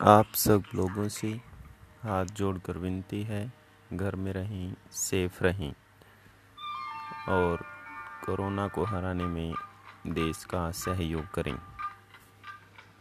आप सब लोगों से हाथ जोड़कर विनती है, घर में रहें सेफ़ रहें और कोरोना को हराने में देश का सहयोग करें।